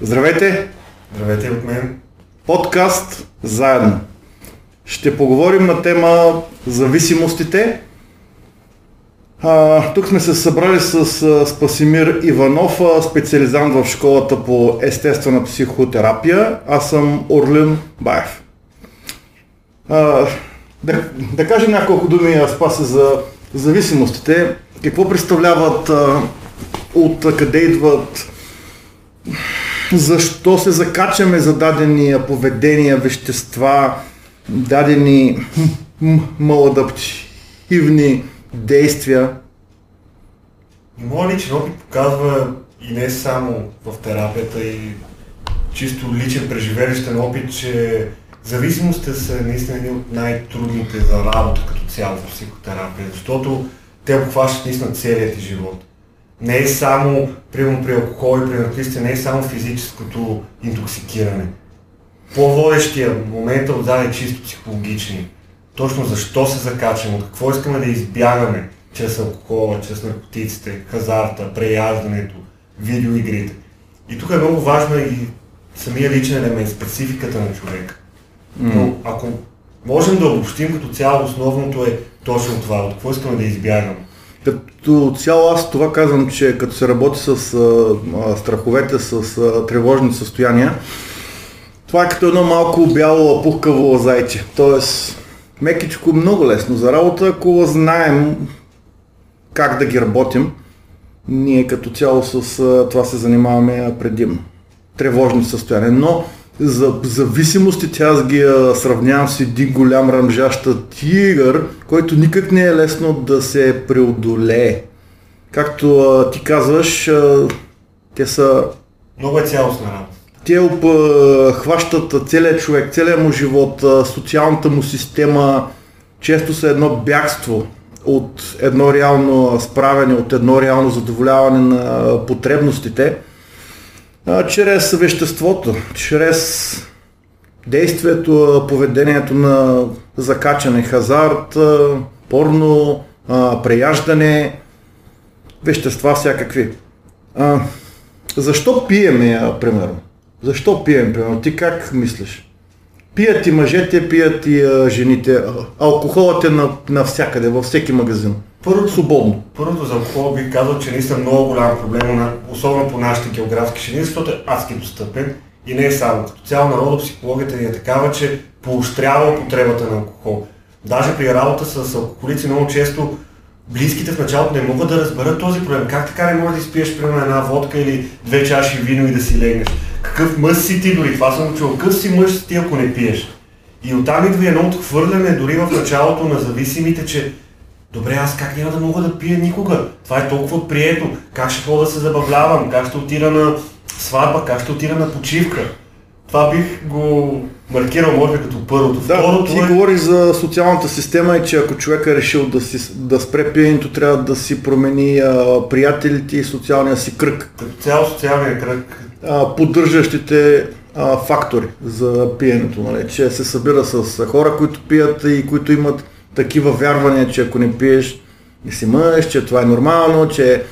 Здравейте! Здравейте от мен. Подкаст заедно. Ще поговорим на тема зависимостите. А, тук сме се събрали с а, Спасимир Иванов, а, специализант в школата по естествена психотерапия. Аз съм Орлин Баев. А, да, да кажем няколко думи, Спаси, за зависимостите. Какво представляват, а, от къде идват, защо се закачаме за дадени поведения, вещества, дадени маладаптивни действия. Моят личен опит показва и не само в терапията, и чисто личен преживелищен опит, че зависимостите са наистина едни от най-трудните за работа като цяло в психотерапия, защото те обхващат наистина целият ти живот. Не е само, примерно при алкохол и при наркотиците, не е само физическото интоксикиране. По-водещия момент отзад е чисто психологични. Точно защо се закачаме, от какво искаме да избягаме чрез алкохола, чрез наркотиците, хазарта, преяждането, видеоигрите. И тук е много важно и самия личен елемент, спецификата на човека. Но ако можем да обобщим като цяло, основното е точно това, от какво искаме да избягаме. Като цяло аз това казвам, че като се работи с а, страховете, с а, тревожни състояния, това е като едно малко бяло пухкаво зайче. Тоест, мекичко много лесно за работа, ако знаем как да ги работим. Ние като цяло с а, това се занимаваме предимно. Тревожни състояния. Но за зависимостите аз ги а, сравнявам с един голям ръмжаща тигър, който никак не е лесно да се преодолее. Както а, ти казваш, а, те са... Много е цялостна работа. Те а, хващат целият човек, целият му живот, а, социалната му система, често са едно бягство от едно реално справяне, от едно реално задоволяване на потребностите а, чрез веществото, чрез действието, поведението на закачане, хазарт, порно, а, преяждане, вещества всякакви. А, защо пиеме, а, примерно? Защо пием, примерно? Ти как мислиш? Пият и мъжете, пият и а, жените. Алкохолът е на, навсякъде, във всеки магазин. Първото, Свободно. първото за алкохол бих казал, че наистина много голям проблем, особено по нашите географски ширини, защото е адски достъпен и не е само. Като цяло народопсихологията ни е такава, че поощрява употребата на алкохол. Даже при работа с алкохолици много често близките в началото не могат да разберат този проблем. Как така не можеш да изпиеш примерно една водка или две чаши вино и да си легнеш? Какъв мъж си ти дори? Това съм чул. Какъв си мъж си ти, ако не пиеш? И оттам идва едно отхвърляне дори в началото на зависимите, че Добре, аз как няма да мога да пия никога? Това е толкова прието. Как ще ходя да се забавлявам? Как ще отида на сватба? Как ще отида на почивка? Това бих го маркирал, може би, като първото. Да, Второто ти е... говориш за социалната система и че ако човек е решил да, си, да спре пиенето, трябва да си промени а, приятелите и социалния си кръг, цяло социалния кръг. а, поддържащите а, фактори за пиенето, нали? че се събира с хора, които пият и които имат такива вярвания, че ако не пиеш, не си мъж, че това е нормално, че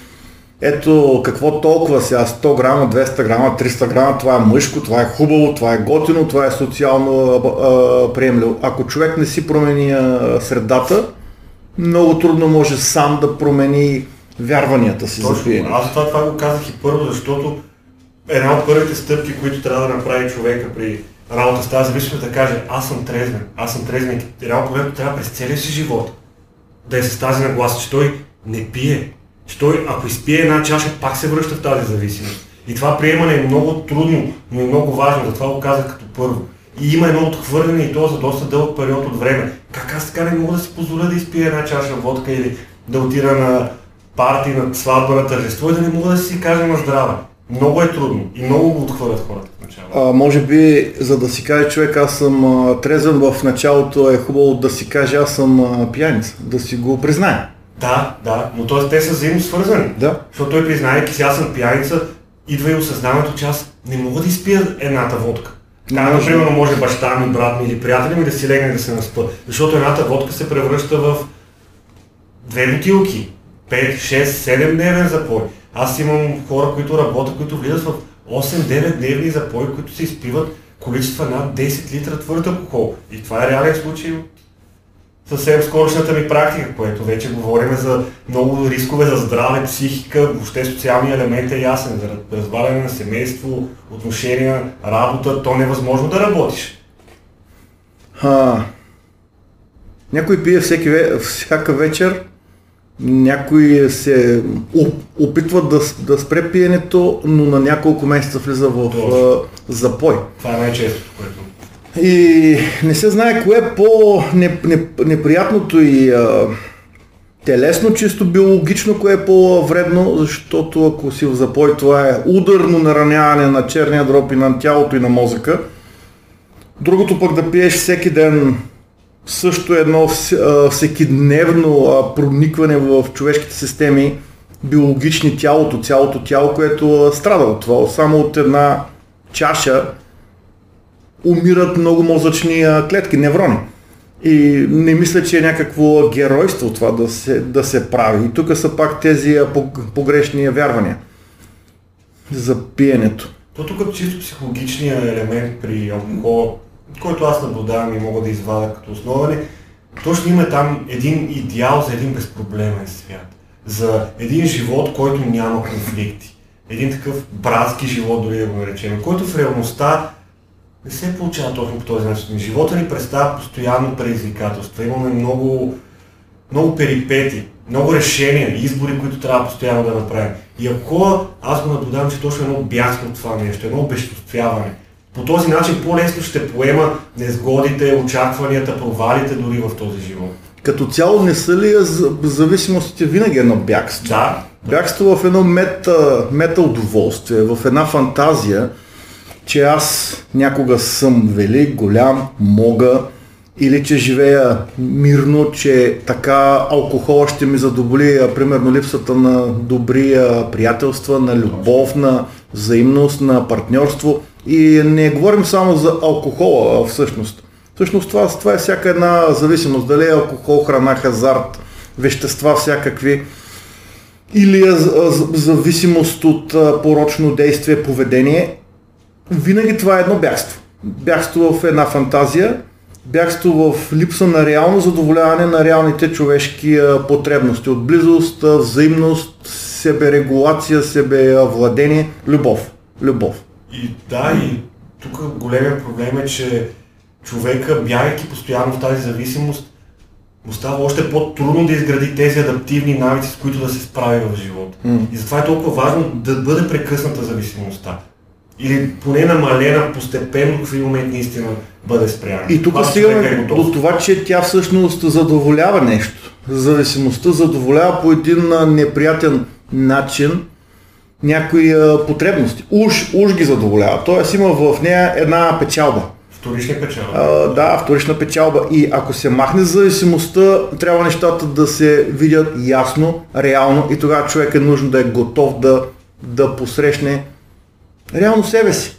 ето какво толкова сега 100 грама, 200 грама, 300 грама, това е мъжко, това е хубаво, това е готино, това е социално а, а, приемливо. Ако човек не си промени а, средата, много трудно може сам да промени вярванията си за Точно. пиене. Аз това, това го казах и първо, защото една от първите стъпки, които трябва да направи човека при работа с тази е да каже, аз съм трезвен, аз съм трезвен. Реално погледнато трябва през целия си живот да е с тази нагласа, че той не пие. Че той, ако изпие една чаша, пак се връща в тази зависимост. И това приемане е много трудно, но е много важно, затова го казах като първо. И има едно отхвърляне и то за доста дълъг период от време. Как аз така не мога да си позволя да изпия една чаша водка или да отида на парти, на сватба, на тържество и да не мога да си кажа на здраве. Много е трудно и много го отхвърлят хората в началото. А, може би, за да си каже човек, аз съм а, трезвен в началото, е хубаво да си каже, аз съм а, пияница, да си го признае. Да, да, но т.е. те са взаимно свързани. Да. Защото той признавайки си, аз съм пияница, идва и осъзнаването, че аз не мога да изпия едната водка. Може. например, може баща ми, брат ми или приятели ми да си легне да се наспа. Защото едната водка се превръща в две бутилки. 5, 6, 7 дневен запой. Аз имам хора, които работят, които влизат в 8-9 дневни запои, които се изпиват количества над 10 литра твърд алкохол. И това е реален случай от съвсем скорошната ми практика, което вече говорим за много рискове за здраве, психика, въобще социалния елемент е ясен. За разваляне на семейство, отношения, работа, то не е да работиш. А, някой пие всеки, всяка вечер, някой се опитва да, да спре пиенето, но на няколко месеца влиза в а, запой. Това е най-честото, което и не се знае кое е по-неприятното и а, телесно, чисто биологично, кое е по-вредно, защото ако си в запой, това е ударно нараняване на черния дроб и на тялото и на мозъка. Другото пък да пиеш всеки ден също едно всекидневно проникване в човешките системи, биологични тялото, цялото тяло, което страда от това. Само от една чаша умират много мозъчни клетки, неврони. И не мисля, че е някакво геройство това да се, да се прави. И тук са пак тези погрешни вярвания за пиенето. То тук чисто психологичният елемент при алкохол, който аз наблюдавам и мога да извадя като основане, точно има там един идеал за един безпроблемен свят. За един живот, който няма конфликти. Един такъв братски живот, дори да го наречем, който в реалността не се получава точно по този начин. Живота ни представя постоянно предизвикателства. Имаме много, много перипети, много решения, избори, които трябва постоянно да направим. И ако аз го наблюдавам, че точно едно от това нещо, едно обещоствяване. По този начин по-лесно ще поема незгодите, очакванията, провалите дори в този живот. Като цяло не са ли зависимостите винаги едно бягство? Да. Бягство в едно мета, мета удоволствие, в една фантазия, че аз някога съм велик, голям, мога, или че живея мирно, че така алкохол ще ми задоволи, примерно, липсата на добри приятелства, на любов, на взаимност, на партньорство. И не говорим само за алкохола, всъщност. Всъщност това, това е всяка една зависимост. Дали е алкохол, храна, хазарт, вещества всякакви или е зависимост от порочно действие, поведение винаги това е едно бягство. Бягство в една фантазия, бягство в липса на реално задоволяване на реалните човешки потребности от близост, взаимност, себерегулация, себевладение, любов. Любов. И да, и тук големия проблем е, че човека, бягайки постоянно в тази зависимост, му става още по-трудно да изгради тези адаптивни навици, с които да се справи в живота. Mm. И затова е толкова важно да бъде прекъсната зависимостта или поне намалена постепенно в един момент наистина бъде спряна. И тук стигаме е до това, че тя всъщност задоволява нещо. Зависимостта задоволява по един неприятен начин някои потребности. Уж, уж ги задоволява. Тоест има в нея една печалба. Вторична печалба. А, да, вторична печалба. И ако се махне зависимостта, трябва нещата да се видят ясно, реално и тогава човек е нужно да е готов да, да посрещне реално себе си,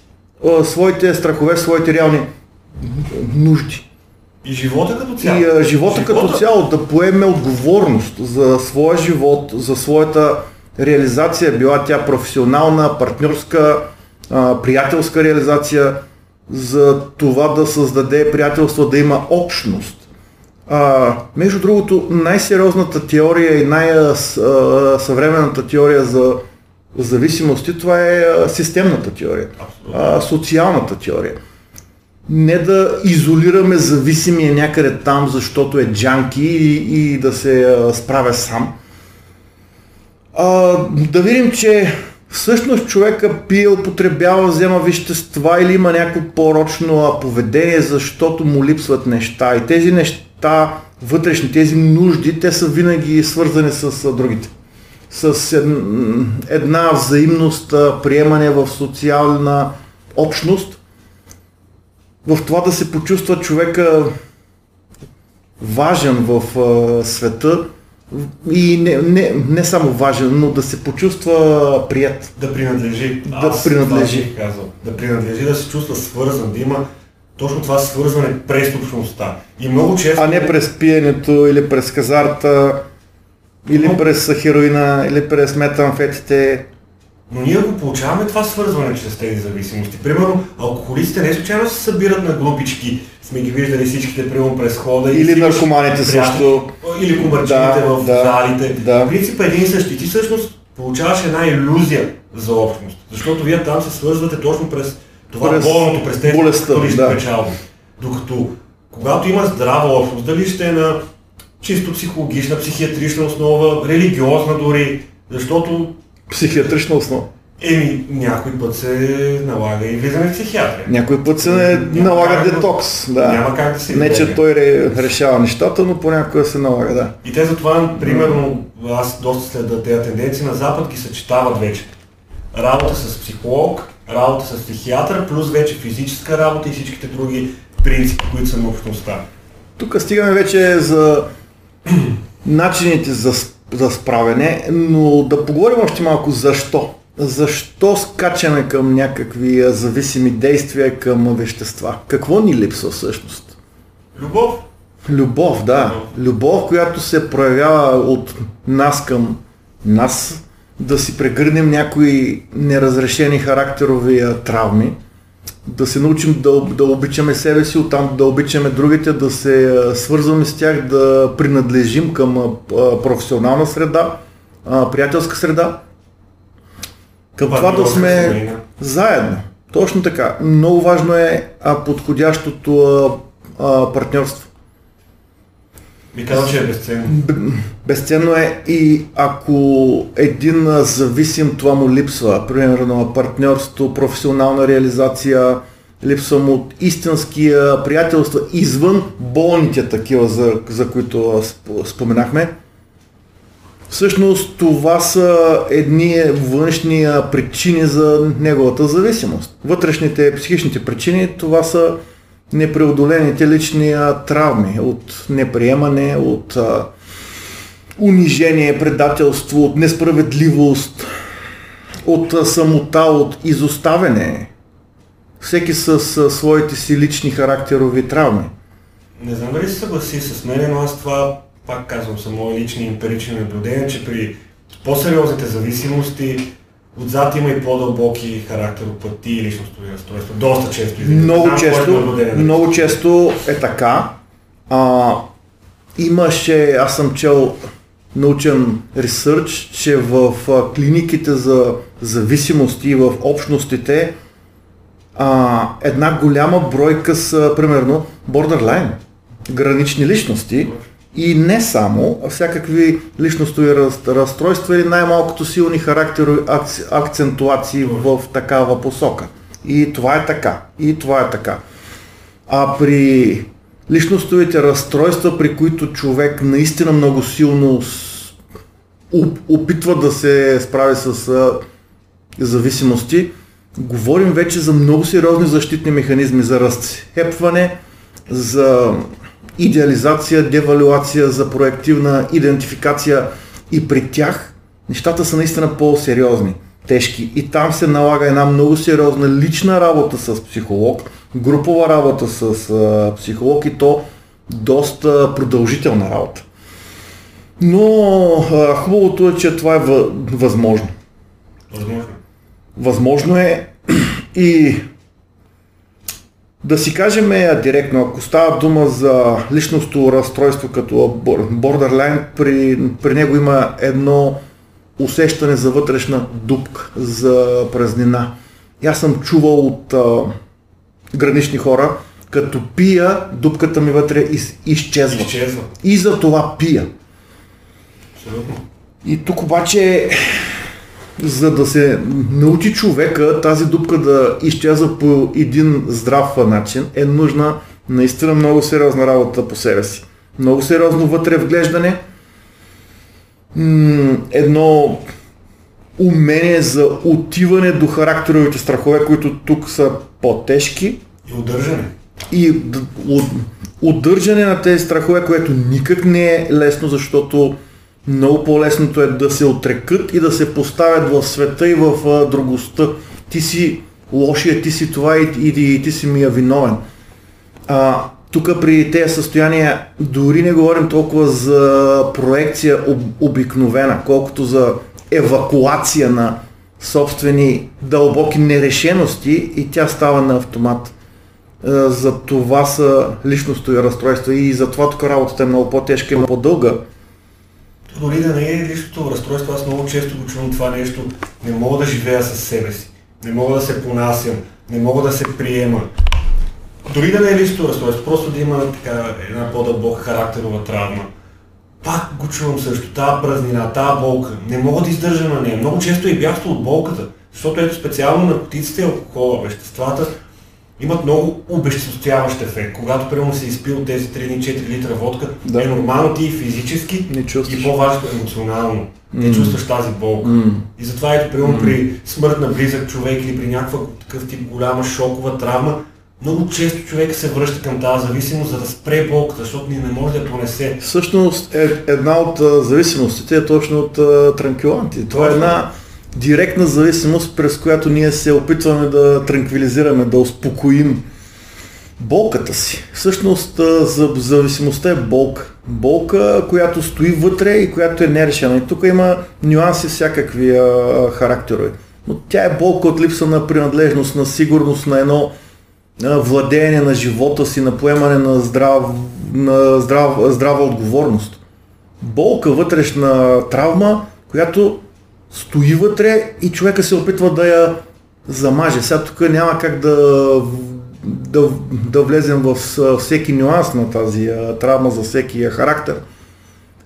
своите страхове, своите реални нужди. И живота като цяло. И а, живота, живота като цяло да поеме отговорност за своя живот, за своята реализация, била тя професионална, партньорска, приятелска реализация, за това да създаде приятелство, да има общност. А, между другото, най-сериозната теория и най-съвременната теория за зависимости, това е системната теория, а, социалната теория. Не да изолираме зависимия някъде там, защото е джанки и, и да се справя сам. А, да видим, че всъщност човека пие, употребява, взема вещества или има някакво порочно поведение, защото му липсват неща. И тези неща, вътрешни, тези нужди, те са винаги свързани с другите. С една взаимност, приемане в социална общност, в това да се почувства човека важен в света и не, не, не само важен, но да се почувства прият. Да принадлежи. Да Аз принадлежи. Казал. Да принадлежи, да се чувства свързан, да има точно това свързване през общността. И много често... А не през пиенето или през казарта или през хероина, или през метамфетите. Но ние го получаваме това свързване чрез тези зависимости. Примерно, алкохолиците не случайно се събират на групички, сме ги виждали всичките, примерно през хода. Или наркоманите също. Или комарчините да, в да, залите. Да. В принцип един и същи. Ти всъщност получаваш една иллюзия за общност. Защото вие там се свързвате точно през това през болното, през тези болестта, да. печалби. Докато когато има здрава общност, дали ще е на чисто психологична, психиатрична основа, религиозна дори, защото... Психиатрична основа. Еми, някой път се налага и влизане в психиатрия. Някой път се не налага детокс. Да. Няма как да се Не, че той решава нещата, но понякога се налага, да. И те затова, примерно, аз доста следа тези тенденции на Запад ги съчетават вече. Работа с психолог, работа с психиатър, плюс вече физическа работа и всичките други принципи, които са на общността. Тук стигаме вече за начините за, за справяне, но да поговорим още малко защо. Защо скачаме към някакви зависими действия към вещества? Какво ни липсва всъщност? Любов. Любов, да. Любов, която се проявява от нас към нас, да си прегърнем някои неразрешени характерови травми, да се научим да, да обичаме себе си, оттам да обичаме другите, да се свързваме с тях, да принадлежим към професионална среда, приятелска среда, към това да сме заедно. Точно така. Много важно е подходящото партньорство. Би казал, че е безценно. Безценно е и ако един зависим това му липсва, примерно партньорство, професионална реализация, липсва му от истинския приятелства извън болните такива, за, за които споменахме. Всъщност това са едни външни причини за неговата зависимост. Вътрешните психичните причини това са непреодолените лични травми от неприемане, от а, унижение, предателство, от несправедливост, от а, самота, от изоставяне. Всеки с, своите си лични характерови травми. Не знам дали се съгласи с мен, но аз това пак казвам са мои лични емпирични наблюдения, че при по-сериозните зависимости Отзад има и по-дълбоки характеропати и личностови разстройства. Доста често. Много Знам, често, много често е така. А, имаше, аз съм чел научен ресърч, че в клиниките за зависимости в общностите а, една голяма бройка са, примерно, бордерлайн, гранични личности, и не само, а всякакви личностови разстройства или най-малкото силни характерови акцентуации в такава посока. И това е така. И това е така. А при личностовите разстройства, при които човек наистина много силно опитва да се справи с зависимости, говорим вече за много сериозни защитни механизми за разцепване, за идеализация, девалюация, за проективна идентификация и при тях нещата са наистина по-сериозни, тежки. И там се налага една много сериозна лична работа с психолог, групова работа с а, психолог и то доста продължителна работа. Но а, хубавото е, че това е възможно. Възможно. Възможно е и да си кажем директно, ако става дума за личностно разстройство като borderline, при, при него има едно усещане за вътрешна дупка, за празнина. Аз съм чувал от а, гранични хора, като пия, дупката ми вътре из, изчезва. изчезва. И за това пия. Абсолютно. И тук обаче за да се научи човека тази дупка да изчезва по един здрав начин, е нужна наистина много сериозна работа по себе си. Много сериозно вътре вглеждане, едно умение за отиване до характеровите страхове, които тук са по-тежки. И удържане. И удържане на тези страхове, което никак не е лесно, защото много по-лесното е да се отрекат и да се поставят в света и в а, другостта. Ти си лошия, ти си това и, и, и ти си ми е виновен. А, тук при тези състояния дори не говорим толкова за проекция об, обикновена, колкото за евакуация на собствени дълбоки нерешености и тя става на автомат. За това са личностови разстройства и за това тук работата е много по-тежка и по-дълга. Дори да не е личното разстройство, аз много често го чувам това нещо. Не мога да живея с себе си. Не мога да се понасям. Не мога да се приема. Дори да не е личното разстройство, просто да има така, една по-дълбока характерова травма. Пак го чувам също, тази празнина, тази болка. Не мога да издържа на нея. Много често и бягство от болката. Защото ето специално наркотиците, алкохола, веществата, имат много обеществяващ ефект. Когато примерно си изпил тези 3-4 литра водка, да. е нормално ти и физически и по-важно емоционално. Mm. Ти чувстваш тази болка. Mm. И затова ето примерно mm. при смърт на близък човек или при някаква такъв тип голяма шокова травма, много често човек се връща към тази зависимост, за да спре болката, защото ни не може да понесе. Всъщност е, една от зависимостите е точно от транкиланти. Това е една директна зависимост, през която ние се опитваме да транквилизираме, да успокоим болката си. Всъщност за зависимостта е болка. Болка, която стои вътре и която е нерешена. И тук има нюанси всякакви а, характерови. Но тя е болка от липса на принадлежност, на сигурност, на едно а, владеене на живота си, на поемане на, здрав, на здрав, здрава отговорност. Болка, вътрешна травма, която стои вътре и човека се опитва да я замаже. Сега тук няма как да, да, да влезем в всеки нюанс на тази травма за всеки характер.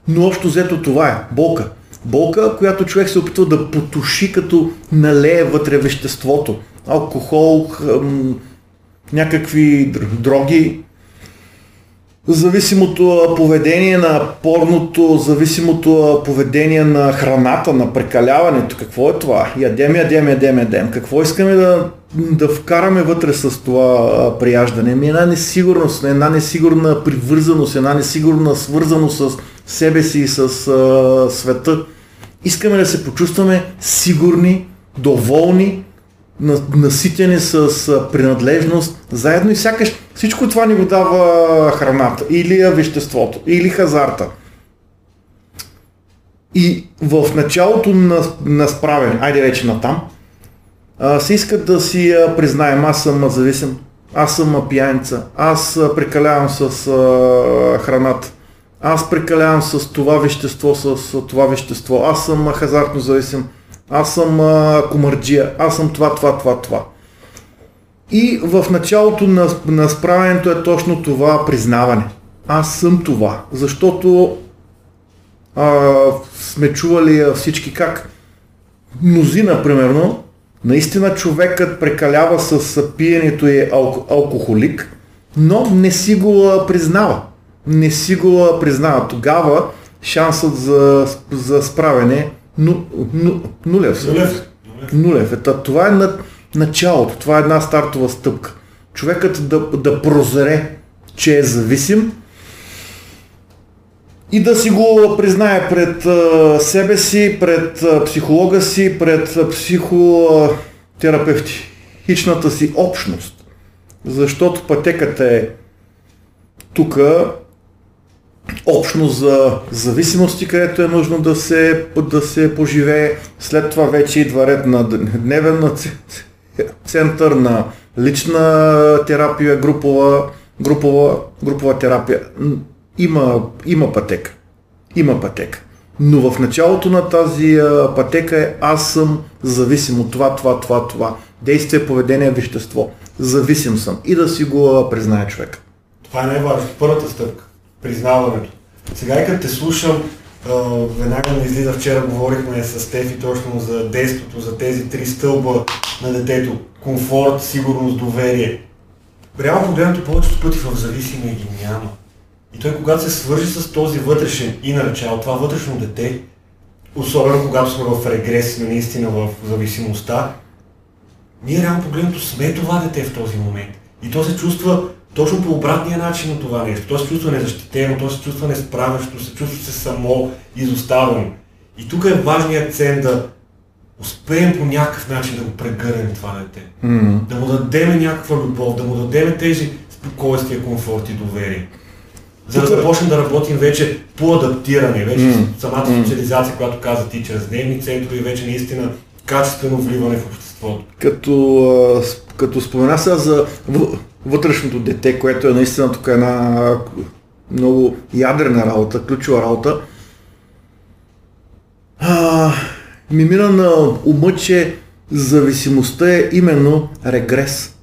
Но общо взето това е болка. Болка, която човек се опитва да потуши, като налее вътре веществото. Алкохол, някакви дроги, зависимото поведение на порното, зависимото поведение на храната, на прекаляването. Какво е това? Ядем, ядем, ядем, ядем. Какво искаме да, да вкараме вътре с това прияждане? Ми една несигурност, една несигурна привързаност, една несигурна свързаност с себе си и с а, света. Искаме да се почувстваме сигурни, доволни, наситени с принадлежност, заедно и сякаш всичко това ни го дава храната, или веществото, или хазарта. И в началото на, на справяне, айде вече на там, се искат да си признаем, аз съм зависим, аз съм пияница, аз прекалявам с храната, аз прекалявам с това вещество, с това вещество, аз съм хазартно зависим, аз съм а, комарджия, аз съм това, това, това, това. И в началото на, на справянето е точно това признаване. Аз съм това, защото а, сме чували всички как мнозина, примерно, наистина човекът прекалява с пиенето и ал- алкохолик, но не си го признава. Не си го признава. Тогава шансът за, за справяне ну, ну, нулев. Нулев. Нулев. Ета, това е на, началото, това е една стартова стъпка. Човекът да, да прозре, че е зависим и да си го признае пред а, себе си, пред а, психолога си, пред а, психотерапевтичната си общност. Защото пътеката е тук общност за зависимости, където е нужно да се, да се поживее. След това вече идва ред на дневен център, на лична терапия, групова, групова, групова терапия. Има, има пътека. Има пътека. Но в началото на тази пътека е аз съм зависим от това, това, това, това. Действие, поведение, вещество. Зависим съм. И да си го признае човек. Това е най-важно. Първата стъпка признаването. Сега и като те слушам, веднага ми излиза, вчера говорихме с Тефи точно за действото, за тези три стълба на детето. Комфорт, сигурност, доверие. Реално погледнато повечето пъти в зависимия ги няма. И той когато се свържи с този вътрешен инър това вътрешно дете, особено когато сме в регрес, наистина в зависимостта, ние реално погледнато сме това дете в този момент. И то се чувства точно по обратния начин на това нещо. То се чувства незащитено, то се чувства несправящо, се чувства се само изоставено. И тук е важният акцент да успеем по някакъв начин да го прегърнем това дете. Mm-hmm. Да му дадем някаква любов, да му дадем тези спокойствие, комфорт и доверие. За да започнем да работим вече по адаптиране, вече mm-hmm. самата социализация, която каза ти, чрез дневни центрове, вече наистина качествено вливане в обществото. Като, като спомена сега за вътрешното дете, което е наистина тук една много ядрена работа, ключова работа, а, ми мина на ума, че зависимостта е именно регрес.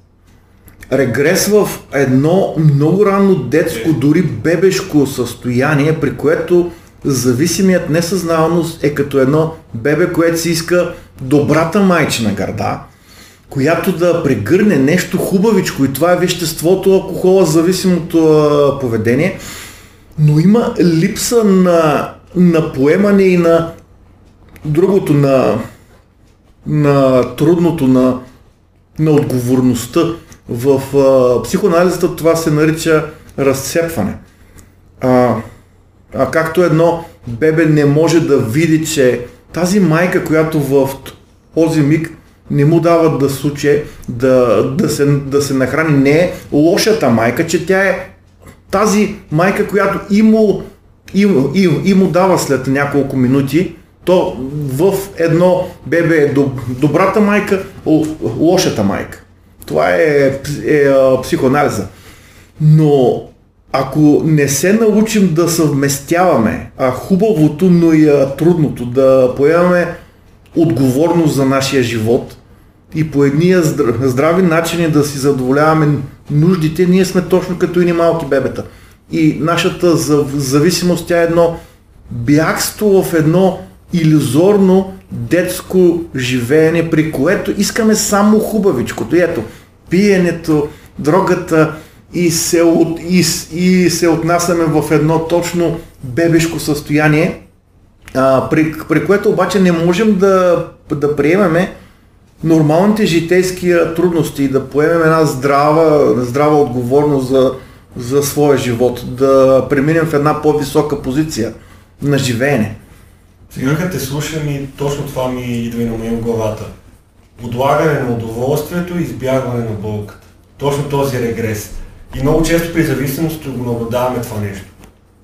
Регрес в едно много ранно детско, дори бебешко състояние, при което зависимият несъзнаваност е като едно бебе, което си иска добрата майчина гърда, която да прегърне нещо хубавичко и това е веществото, алкохола, зависимото поведение, но има липса на, на поемане и на другото, на, на трудното, на, на отговорността. В а, психоанализата това се нарича разцепване. А, а както едно бебе не може да види, че тази майка, която в този миг не му дава да случи, да, да, се, да се нахрани, не е лошата майка, че тя е тази майка, която и му, и, и, и му дава след няколко минути, то в едно бебе е добрата майка, лошата майка. Това е, е, е психоанализа. Но ако не се научим да съвместяваме а хубавото, но и трудното, да поемаме отговорност за нашия живот и по едни здрави начини да си задоволяваме нуждите, ние сме точно като и малки бебета. И нашата зависимост тя е едно бягство в едно иллюзорно детско живеене, при което искаме само хубавичкото. И ето, пиенето, дрогата и се, от, и, и се отнасяме в едно точно бебешко състояние, а, при, при което обаче не можем да, да приемеме нормалните житейски трудности да поемем една здрава, здрава отговорност за, за своя живот, да преминем в една по-висока позиция на живеене. Сега като те слушам и точно това ми идва и на моя главата. Отлагане на удоволствието и избягване на болката. Точно този регрес. И много често при зависимост го наблюдаваме това нещо.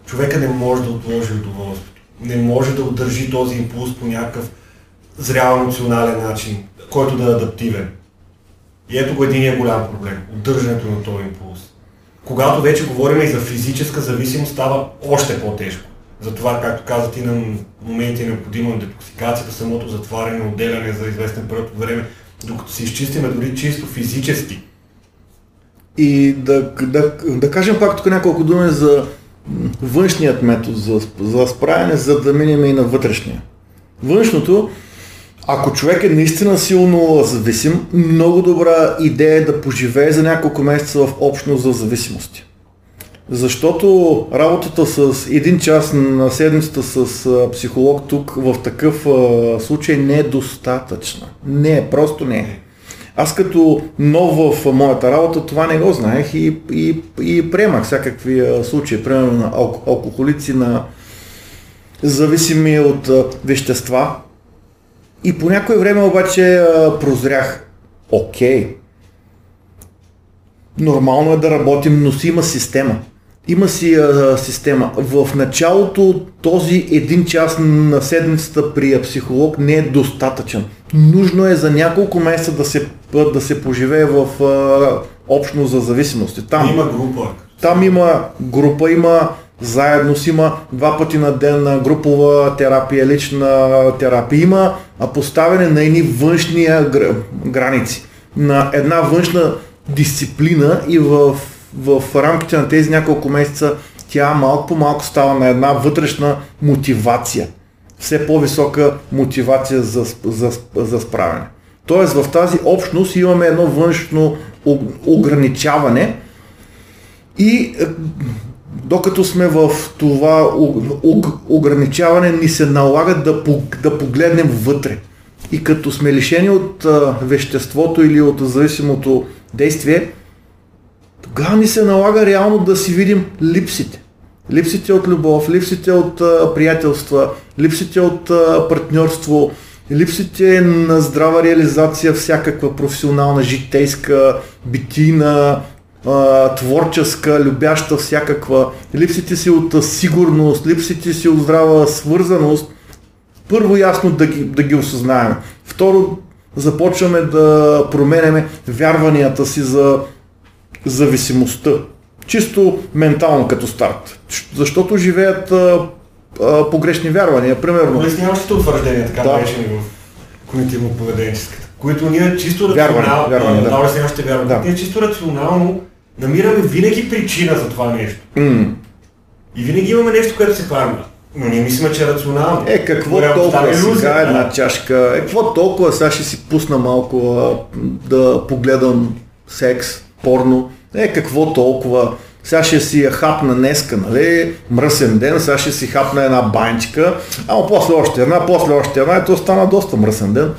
Човека не може да отложи удоволствието. Не може да удържи този импулс по някакъв зрял емоционален начин, който да е адаптивен. И ето го единия голям проблем. Удържането на този импулс. Когато вече говорим и за физическа зависимост, става още по-тежко. Затова, както каза ти, на моменти е необходима детоксикацията, самото затваряне, отделяне за известен период от време, докато се изчистиме дори чисто физически. И да, да, да кажем пак тук няколко думи за външният метод за, за справяне, за да минем и на вътрешния. Външното, ако човек е наистина силно зависим, много добра идея е да поживее за няколко месеца в общност за зависимости. Защото работата с един час на седмицата с психолог тук в такъв случай не е достатъчна. Не е, просто не е. Аз като нов в моята работа това не го знаех и, и, и приемах всякакви случаи, примерно на алкохолици, на зависими от вещества. И по някое време обаче прозрях, окей, нормално е да работим, но си има система. Има си а, система. В началото този един час на седмицата при психолог не е достатъчен. Нужно е за няколко месеца да се, да се поживее в а, общност за зависимости. Там има група. Там има група, има заедно си има два пъти на ден на групова терапия, лична терапия. Има поставяне на едни външни граници, на една външна дисциплина и в в рамките на тези няколко месеца тя малко по малко става на една вътрешна мотивация. Все по-висока мотивация за, за, за справяне. Тоест в тази общност имаме едно външно ограничаване и е, докато сме в това ограничаване ни се налага да, да погледнем вътре. И като сме лишени от веществото или от зависимото действие, тогава ни се налага реално да си видим липсите. Липсите от любов, липсите от а, приятелства, липсите от а, партньорство, липсите на здрава реализация, всякаква професионална, житейска, битина, а, творческа, любяща всякаква, липсите си от сигурност, липсите си от здрава свързаност, първо ясно да ги, да ги осъзнаем. Второ, започваме да променяме вярванията си за зависимостта. Чисто ментално като старт. Защото живеят а, а, погрешни вярвания. Примерно. Улесняващите утвърждения, така Да. наречени в когнитивно-поведенческата, които ние чисто Вярване, рационално, вярване, да. да, улесняващите вярвания, Да. ние чисто рационално намираме винаги причина за това нещо. М, И винаги имаме нещо, което се хвърля. Но ние мислим, че е рационално. Е, какво Голямо толкова сега да. една чашка? Е, какво толкова сега ще си пусна малко а, да погледам секс, порно? Е, какво толкова? Сега ще си я хапна днеска, нали? Мръсен ден, сега ще си хапна една банчка, ама после още една, после още една, и то стана доста мръсен ден.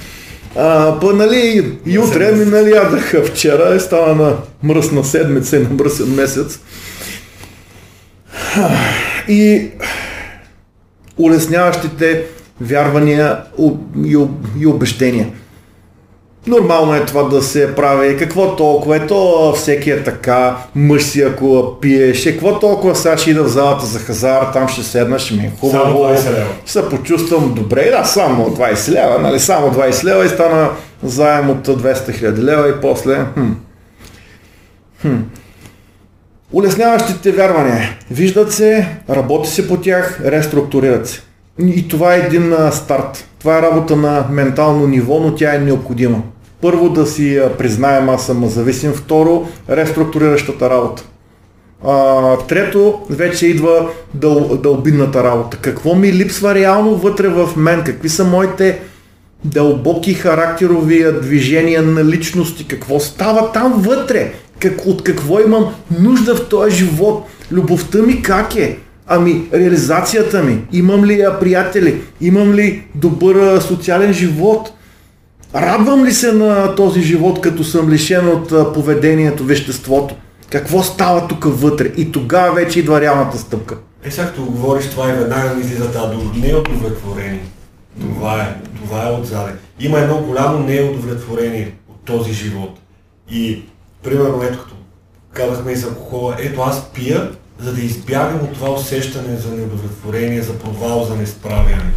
А, па, нали, и утре ми нали, ядах вчера и стана на мръсна седмица и на мръсен месец. И улесняващите вярвания и убеждения. Нормално е това да се прави. Какво толкова е? То всеки е така. Мъж си ако пиеш. Е, какво толкова сега ще ида в залата за хазар, там ще седна, ще ми е хубаво. Само 20 лева. Се почувствам добре. Да, само 20 лева, нали? Само 20 лева и стана заем от 200 хиляди лева и после... Хм. Хм. Улесняващите вярвания. Виждат се, работи се по тях, реструктурират се. И това е един старт. Това е работа на ментално ниво, но тя е необходима. Първо да си признаем аз съм зависим, второ реструктуриращата работа. А, трето, вече идва дъл, дълбинната работа. Какво ми липсва реално вътре в мен? Какви са моите дълбоки характерови движения на личности? Какво става там вътре? Как, от какво имам нужда в този живот? Любовта ми как е? Ами, реализацията ми. Имам ли а, приятели? Имам ли добър социален живот? Радвам ли се на този живот, като съм лишен от поведението, веществото? Какво става тук вътре? И тогава вече идва реалната стъпка. Е, сега като говориш това и веднага ми излиза тази дума. Неудовлетворение. Това е, това е отзаде. Има едно голямо неудовлетворение от този живот. И, примерно, ето като казахме и за алкохола, ето аз пия, за да избягам от това усещане за неудовлетворение, за провал, за несправяне.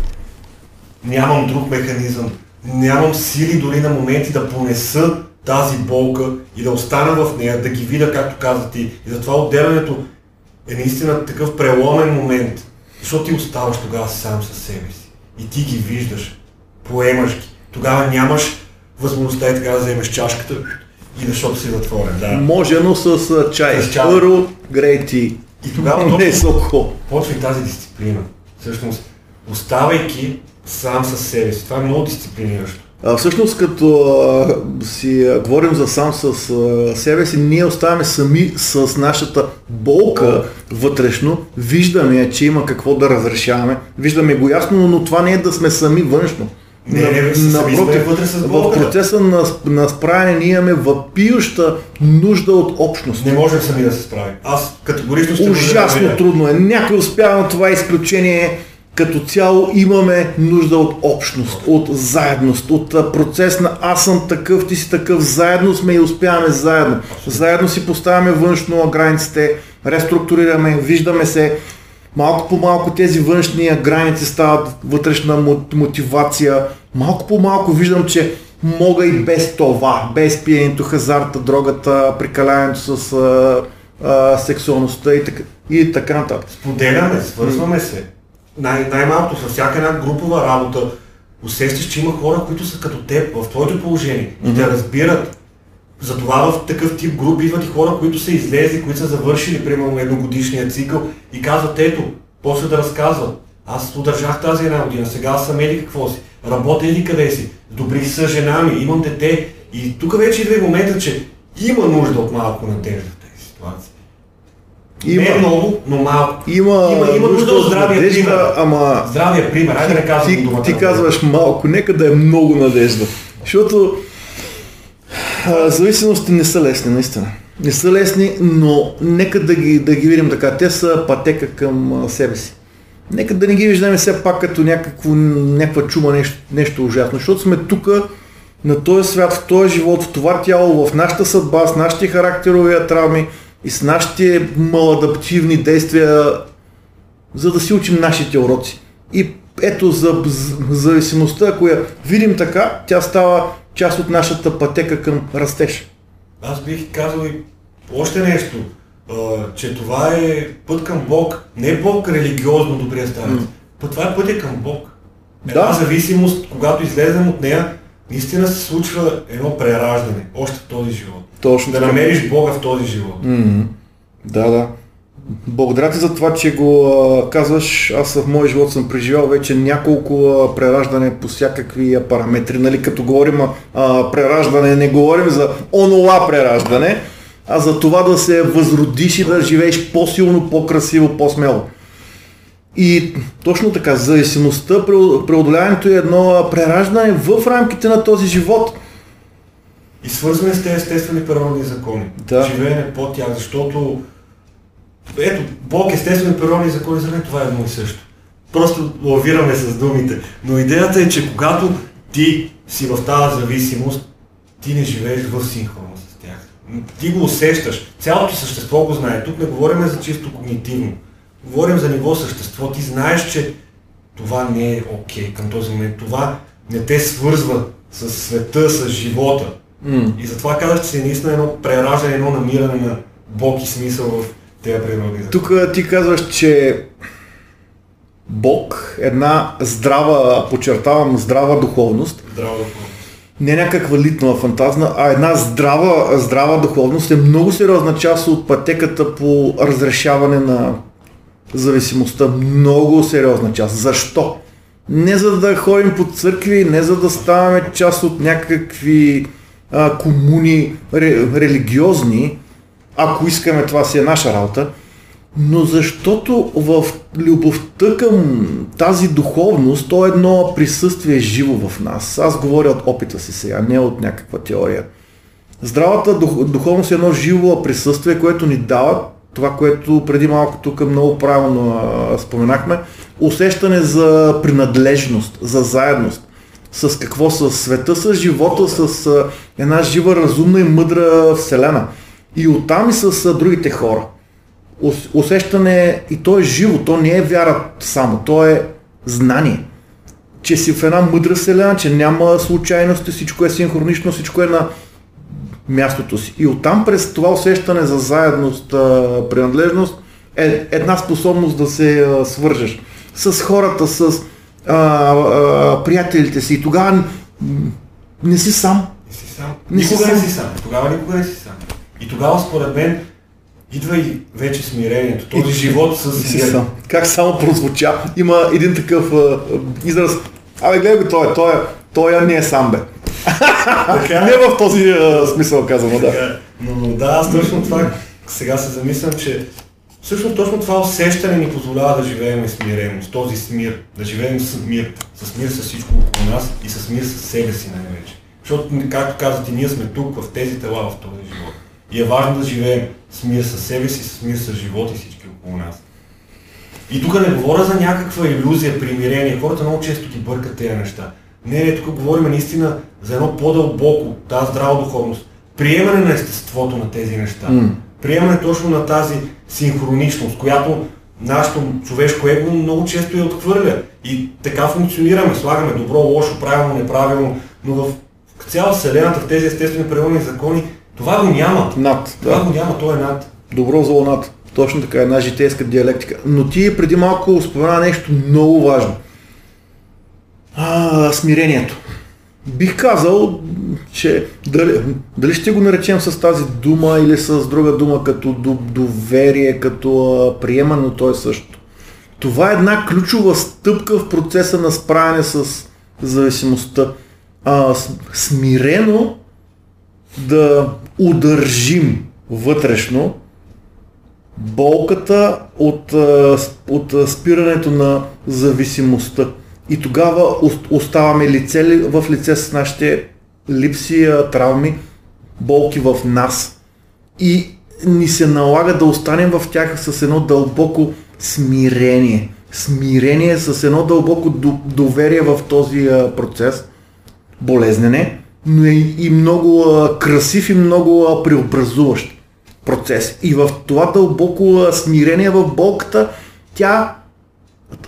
Нямам друг механизъм. Нямам сили дори на моменти да понеса тази болка и да остана в нея, да ги видя, както каза ти. И затова отделянето е наистина такъв преломен момент, защото ти оставаш тогава сам със себе си. И ти ги виждаш, поемаш ги. Тогава нямаш възможността и така да вземеш чашката и защото си затворен. Да. Може, но с чай. С чай. Grey Tea. И тогава Не алкохол. почва и тази дисциплина. Всъщност, оставайки сам със себе си. Това е много дисциплиниращо. А, всъщност, като а, си а, говорим за сам с а, себе си, ние оставаме сами с нашата болка вътрешно, виждаме, че има какво да разрешаваме, виждаме го ясно, но това не е да сме сами външно. Не, не, не, сме вътре с в процеса на, на справяне ние имаме въпиюща нужда от общност. Не можем сами да се справим. Аз категорично ще Ужасно заявя. трудно е. Някой успява на това изключение. Като цяло имаме нужда от общност, от заедност, от процес на аз съм такъв, ти си такъв, заедно сме и успяваме заедно. Заедно си поставяме външно границите, реструктурираме, виждаме се. Малко по малко тези външни граници стават вътрешна мо- мотивация. Малко по малко виждам, че мога и без това, без пиенето, хазарта, дрогата, прекаляването с а, а, сексуалността и така, и така нататък. Споделяме, свързваме се. Най- най-малкото във всяка една групова работа усещаш, че има хора, които са като теб, в твоето положение и те разбират. Затова в такъв тип групи идват и хора, които са излезли, които са завършили, примерно, едногодишния цикъл и казват, ето, после да разказват. Аз удържах тази една година, сега съм еди какво си, работя еди къде си, добри са жена ми, имам дете. И тук вече идва и момента, че има нужда от малко надежда. Има. Не много, но малко. Има, има, има нужда от здравия надежда, пример. ама Здравия пример, айде да казвам ти, думата. ти казваш малко, нека да е много надежда. Защото а, зависимостите не са лесни, наистина. Не са лесни, но нека да ги, да ги видим така. Те са пътека към себе си. Нека да не ги виждаме все пак като някакво, някаква чума, нещо, нещо ужасно, защото сме тук на този свят, в този живот, в това тяло, в нашата съдба, с нашите характерови травми и с нашите маладаптивни действия, за да си учим нашите уроци. И ето за, за зависимостта, ако я видим така, тя става част от нашата пътека към растеж. Аз бих казал и още нещо, а, че това е път към Бог, не Бог религиозно добрия старец, mm. това е пътя към Бог. Една да. зависимост, когато излезем от нея, наистина се случва едно прераждане, още в този живот. Точно да намериш Бога в този живот. Mm-hmm. Да, да. Благодаря ти за това, че го а, казваш. Аз в моя живот съм преживял вече няколко а, прераждане по всякакви а, параметри. Нали, като говорим а, прераждане, не говорим за онова прераждане, а за това да се възродиш и да живееш по-силно, по-красиво, по-смело. И точно така, зависимостта, преодоляването е едно прераждане в рамките на този живот. И свързване с тези естествени природни закони. Да. Живеене по тях, защото ето, Бог, естествено, природни закони за мен това е едно и също. Просто лавираме с думите. Но идеята е, че когато ти си в тази зависимост, ти не живееш в синхрон с тях. Ти го усещаш. Цялото същество го знае. Тук не говорим за чисто когнитивно. Говорим за ниво същество. Ти знаеш, че това не е окей okay към този момент. Това не те свързва с света, с живота. Mm. И затова казах, че си наистина едно прераждане, едно намиране на Бог и смисъл в тези природни Тук ти казваш, че Бог, една здрава, подчертавам, здрава духовност, здрава духовност. не някаква литнова фантазна, а една здрава, здрава духовност е много сериозна част от пътеката по разрешаване на зависимостта. Много сериозна част. Защо? Не за да ходим по църкви, не за да ставаме част от някакви а, комуни ре, религиозни, ако искаме това си е наша работа, но защото в любовта към тази духовност, то е едно присъствие живо в нас. Аз говоря от опита си сега, не от някаква теория. Здравата дух, духовност е едно живо присъствие, което ни дава това, което преди малко тук много правилно споменахме, усещане за принадлежност, за заедност. С какво? С света, с живота, с една жива, разумна и мъдра вселена. И оттам и с другите хора. Усещане, и то е живо, то не е вяра само, то е знание. Че си в една мъдра вселена, че няма случайности, всичко е синхронично, всичко е на мястото си. И оттам през това усещане за заедност, принадлежност, е една способност да се свържеш с хората, с а, а, приятелите си. И тогава не си сам. Не си сам. Не никога си не си сам. Тогава никога не си сам. И тогава, според мен, идва и вече смирението, този и, живот с смирение. Как само прозвуча. Има един такъв а, израз. Абе, гледай го, той, той, е, той не е сам, бе. Така, не в този а, смисъл казвам, да. Но да, аз точно това сега се замислям, че всъщност точно това усещане ни позволява да живеем смирено, с този смир, да живеем с мир, с мир с всичко около нас и с мир с себе си най-вече. Защото, както казвате, ние сме тук в тези тела в този живот. И е важно да живеем с мир със себе си, с мир с живота и всички около нас. И тук не говоря за някаква иллюзия, примирение. Хората много често ги бъркат тези неща. Не, не, тук говорим наистина за едно по-дълбоко, тази здрава духовност. Приемане на естеството на тези неща. Mm. Приемане точно на тази синхроничност, която нашето човешко его много често я отхвърля. И така функционираме, слагаме добро, лошо, правилно, неправилно, но в цяла Вселената, в тези естествени природни закони, това го няма. Над. Това да. го няма, то е над. Добро зло над. Точно така, една житейска диалектика. Но ти преди малко спомена нещо много важно. А, смирението. Бих казал, че дали, дали ще го наречем с тази дума или с друга дума като доверие, като а, приемане, но то е също. Това е една ключова стъпка в процеса на справяне с зависимостта. А, смирено да удържим вътрешно болката от, от спирането на зависимостта. И тогава оставаме лице в лице с нашите липси, травми, болки в нас. И ни се налага да останем в тях с едно дълбоко смирение. Смирение с едно дълбоко доверие в този процес. Болезнене, но е и много красив и много преобразуващ процес. И в това дълбоко смирение в болката, тя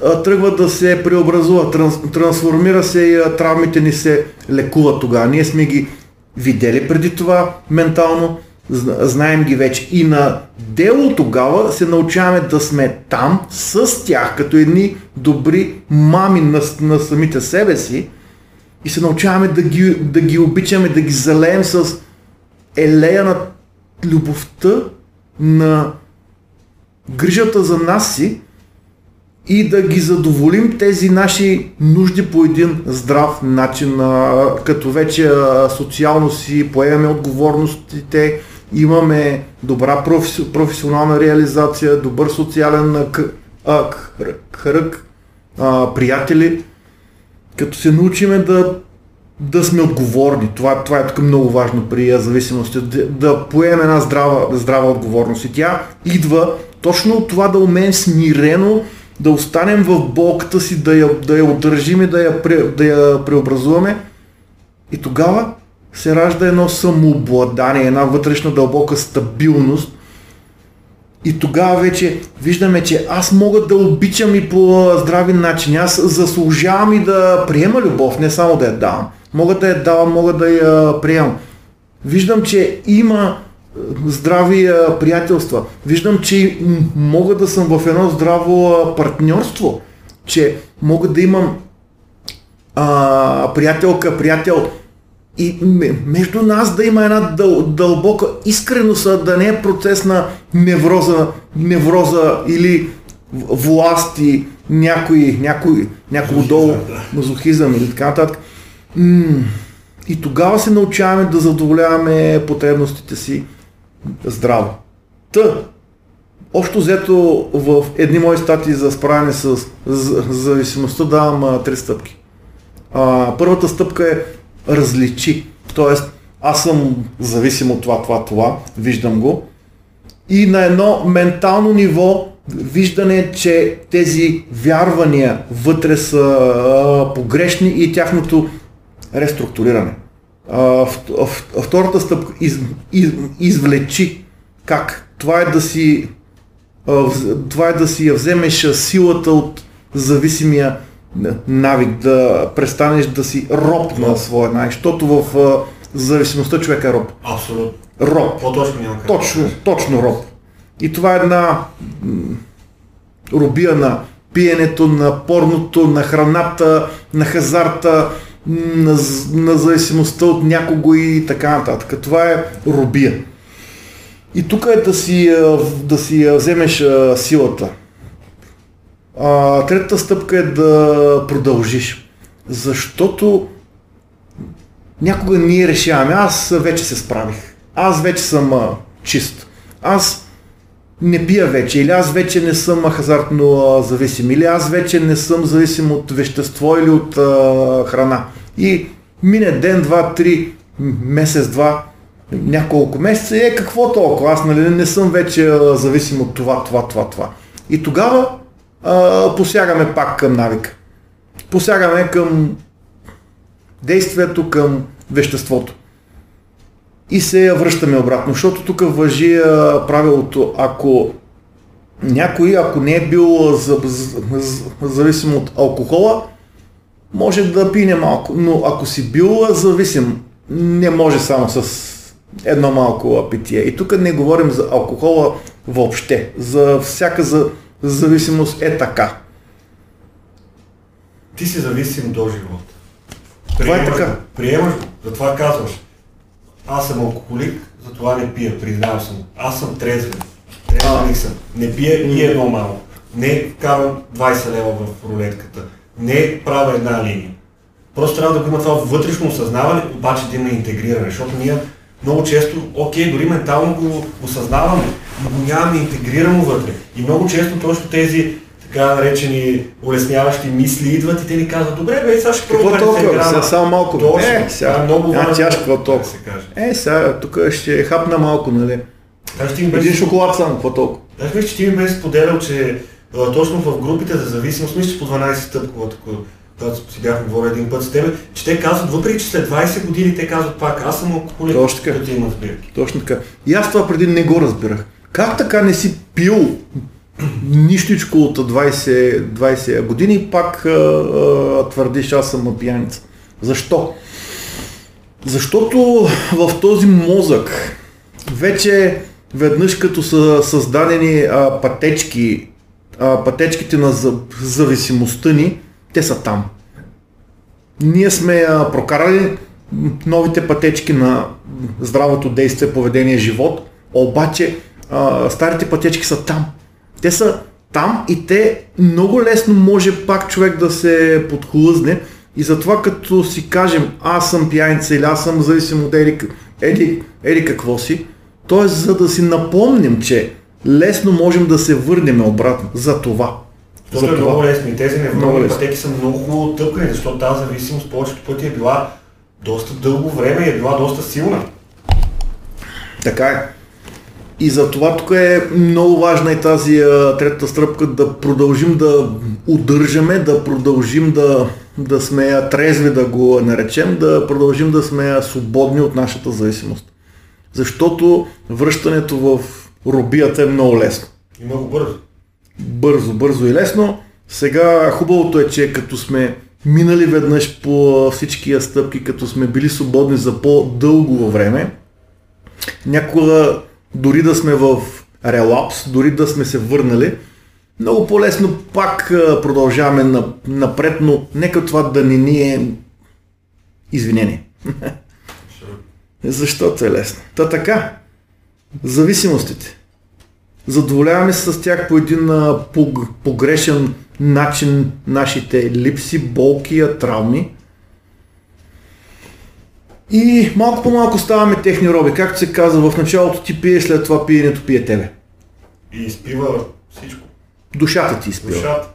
а, тръгва да се преобразува, транс, трансформира се и травмите ни се лекуват тогава. Ние сме ги видели преди това ментално, знаем ги вече. И на дело тогава се научаваме да сме там с тях, като едни добри мами на, на самите себе си и се научаваме да ги, да ги обичаме, да ги залеем с елея на любовта, на грижата за нас си и да ги задоволим тези наши нужди по един здрав начин, като вече социално си поемаме отговорностите, имаме добра професионална реализация, добър социален кръг, приятели, като се научиме да, да сме отговорни. Това, това е тук много важно при зависимости, да, да поемем една здрава, здрава отговорност. И тя идва точно от това да умеем смирено да останем в болката си, да я, да я удържим и да я, да я преобразуваме. И тогава се ражда едно самообладание, една вътрешна дълбока стабилност. И тогава вече виждаме, че аз мога да обичам и по здрави начин. Аз заслужавам и да приема любов, не само да я давам. Мога да я давам, мога да я приемам. Виждам, че има здрави приятелства. Виждам, че мога да съм в едно здраво партньорство, че мога да имам а, приятелка, приятел и между нас да има една дъл, дълбока искреност, да не е процес на невроза, невроза или власти, някой, някой, някой долу, мазохизъм или така нататък. И тогава се научаваме да задоволяваме потребностите си здраво. Та, общо взето в едни мои статии за справяне с зависимостта давам три стъпки. А, първата стъпка е различи. Тоест, аз съм зависим от това, това, това, виждам го. И на едно ментално ниво виждане, че тези вярвания вътре са а, погрешни и тяхното реструктуриране. А, втората стъпка из, из, извлечи как. Това е да си това е да си я вземеш силата от зависимия навик, да престанеш да си роб на своя навик, защото в зависимостта човек е роб. Абсолютно. Роб. По-точно няма Точно, точно роб. И това е една робия на пиенето, на порното, на храната, на хазарта, на, на зависимостта от някого и така нататък. Това е робия. И тук е да си, да си вземеш силата. А, третата стъпка е да продължиш. Защото някога ние решаваме, аз вече се справих. Аз вече съм а, чист. Аз не пия вече, или аз вече не съм хазартно зависим, или аз вече не съм зависим от вещество или от а, храна. И мине ден, два, три, месец, два, няколко месеца е какво толкова, аз нали, не съм вече зависим от това, това, това, това. И тогава а, посягаме пак към навика. Посягаме към действието, към веществото. И се връщаме обратно, защото тук въжи а, правилото, ако някой, ако не е бил за, за, за, зависим от алкохола, може да пине малко, но ако си бил зависим, не може само с едно малко питие. И тук не говорим за алкохола въобще. За всяка за, зависимост е така. Ти си зависим до живота. Това е така. Приемаш го, затова казваш. Аз съм алкохолик, затова не пия, признавам съм. Аз съм трезвен. Трезвен съм. Не пия и едно малко. Не вкарвам 20 лева в рулетката не правя една линия. Просто трябва да го има това вътрешно осъзнаване, обаче да има интегриране, защото ние много често, окей, дори ментално го осъзнаваме, но го нямаме интегрирано вътре. И много често точно тези така наречени улесняващи мисли идват и те ни казват, добре, бе, сега ще пробваме толкова? Сега само малко. Точно, е, сега, е много важно. Тяжко, какво толкова? Е, сега, тук ще хапна малко, нали? Един шоколад само, какво толкова? Аз мисля, че ти ми бе споделял, че точно в групите за зависимост, мисля, че по 12 стъпковата, когато си бяхме говорили един път с тебе, че те казват, въпреки че след 20 години те казват пак, аз съм алкохолик, Точно така. има сбирки. Точно така. И аз това преди не го разбирах. Как така не си пил нищичко от 20, 20 години, пак а, а, твърдиш, аз съм пияница. Защо? Защото в този мозък вече веднъж като са създадени а, пътечки, а, пътечките на зависимостта ни, те са там. Ние сме а, прокарали новите пътечки на здравото действие, поведение, живот, обаче а, старите пътечки са там. Те са там и те много лесно може пак човек да се подхлъзне и затова като си кажем аз съм пияница или аз съм зависим от еди, еди, еди какво си, т.е. за да си напомним, че лесно можем да се върнем обратно. За това. Това е много лесно и тези невронни пътеки са много хубаво тъпкани, защото тази зависимост повечето пъти е била доста дълго време и е била доста силна. Така е. И за това тук е много важна и тази а, трета стръпка да продължим да удържаме, да продължим да, да сме трезви да го наречем, да продължим да сме свободни от нашата зависимост. Защото връщането в робията е много лесно. И много бързо. Бързо, бързо и лесно. Сега хубавото е, че като сме минали веднъж по всичкия стъпки, като сме били свободни за по-дълго време, някога дори да сме в релапс, дори да сме се върнали, много по-лесно пак продължаваме напред, но нека това да не ни е извинение. Защото е лесно. Та така, зависимостите. Задоволяваме се с тях по един погрешен начин нашите липси, болки, травми. И малко по малко ставаме техни роби. Както се казва, в началото ти пие, след това пиенето пие тебе. И изпива всичко. Душата ти изпива. Душата.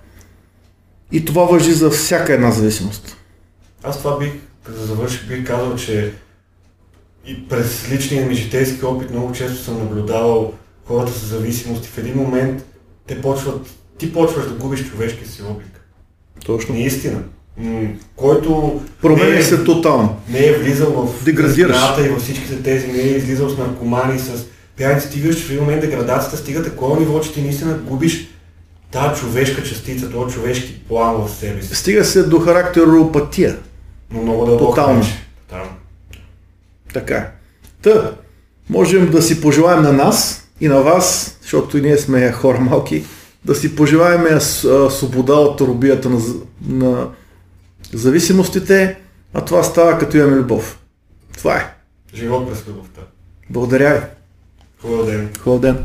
И това въжи за всяка една зависимост. Аз това бих, за да завърших, бих казал, че и през личния ми житейски опит много често съм наблюдавал хората с зависимости. В един момент те почват, ти почваш да губиш човешкия си облик. Точно. Наистина който променя е, се тотално. Не е влизал в деградираш и във всичките тези, не е излизал с наркомани, с виждаш, че в един момент деградацията стига такова ниво, че ти наистина губиш тази човешка частица, този човешки план в себе си. Стига се до характеропатия. Но много дълбоко. Тотално. Тотално. Така. Та, можем да си пожелаем на нас и на вас, защото и ние сме хора малки, да си пожелаем свобода от робията на, на зависимостите, а това става като имаме любов. Това е. Живот през любовта. Благодаря ви. Хубав ден. Хубав ден.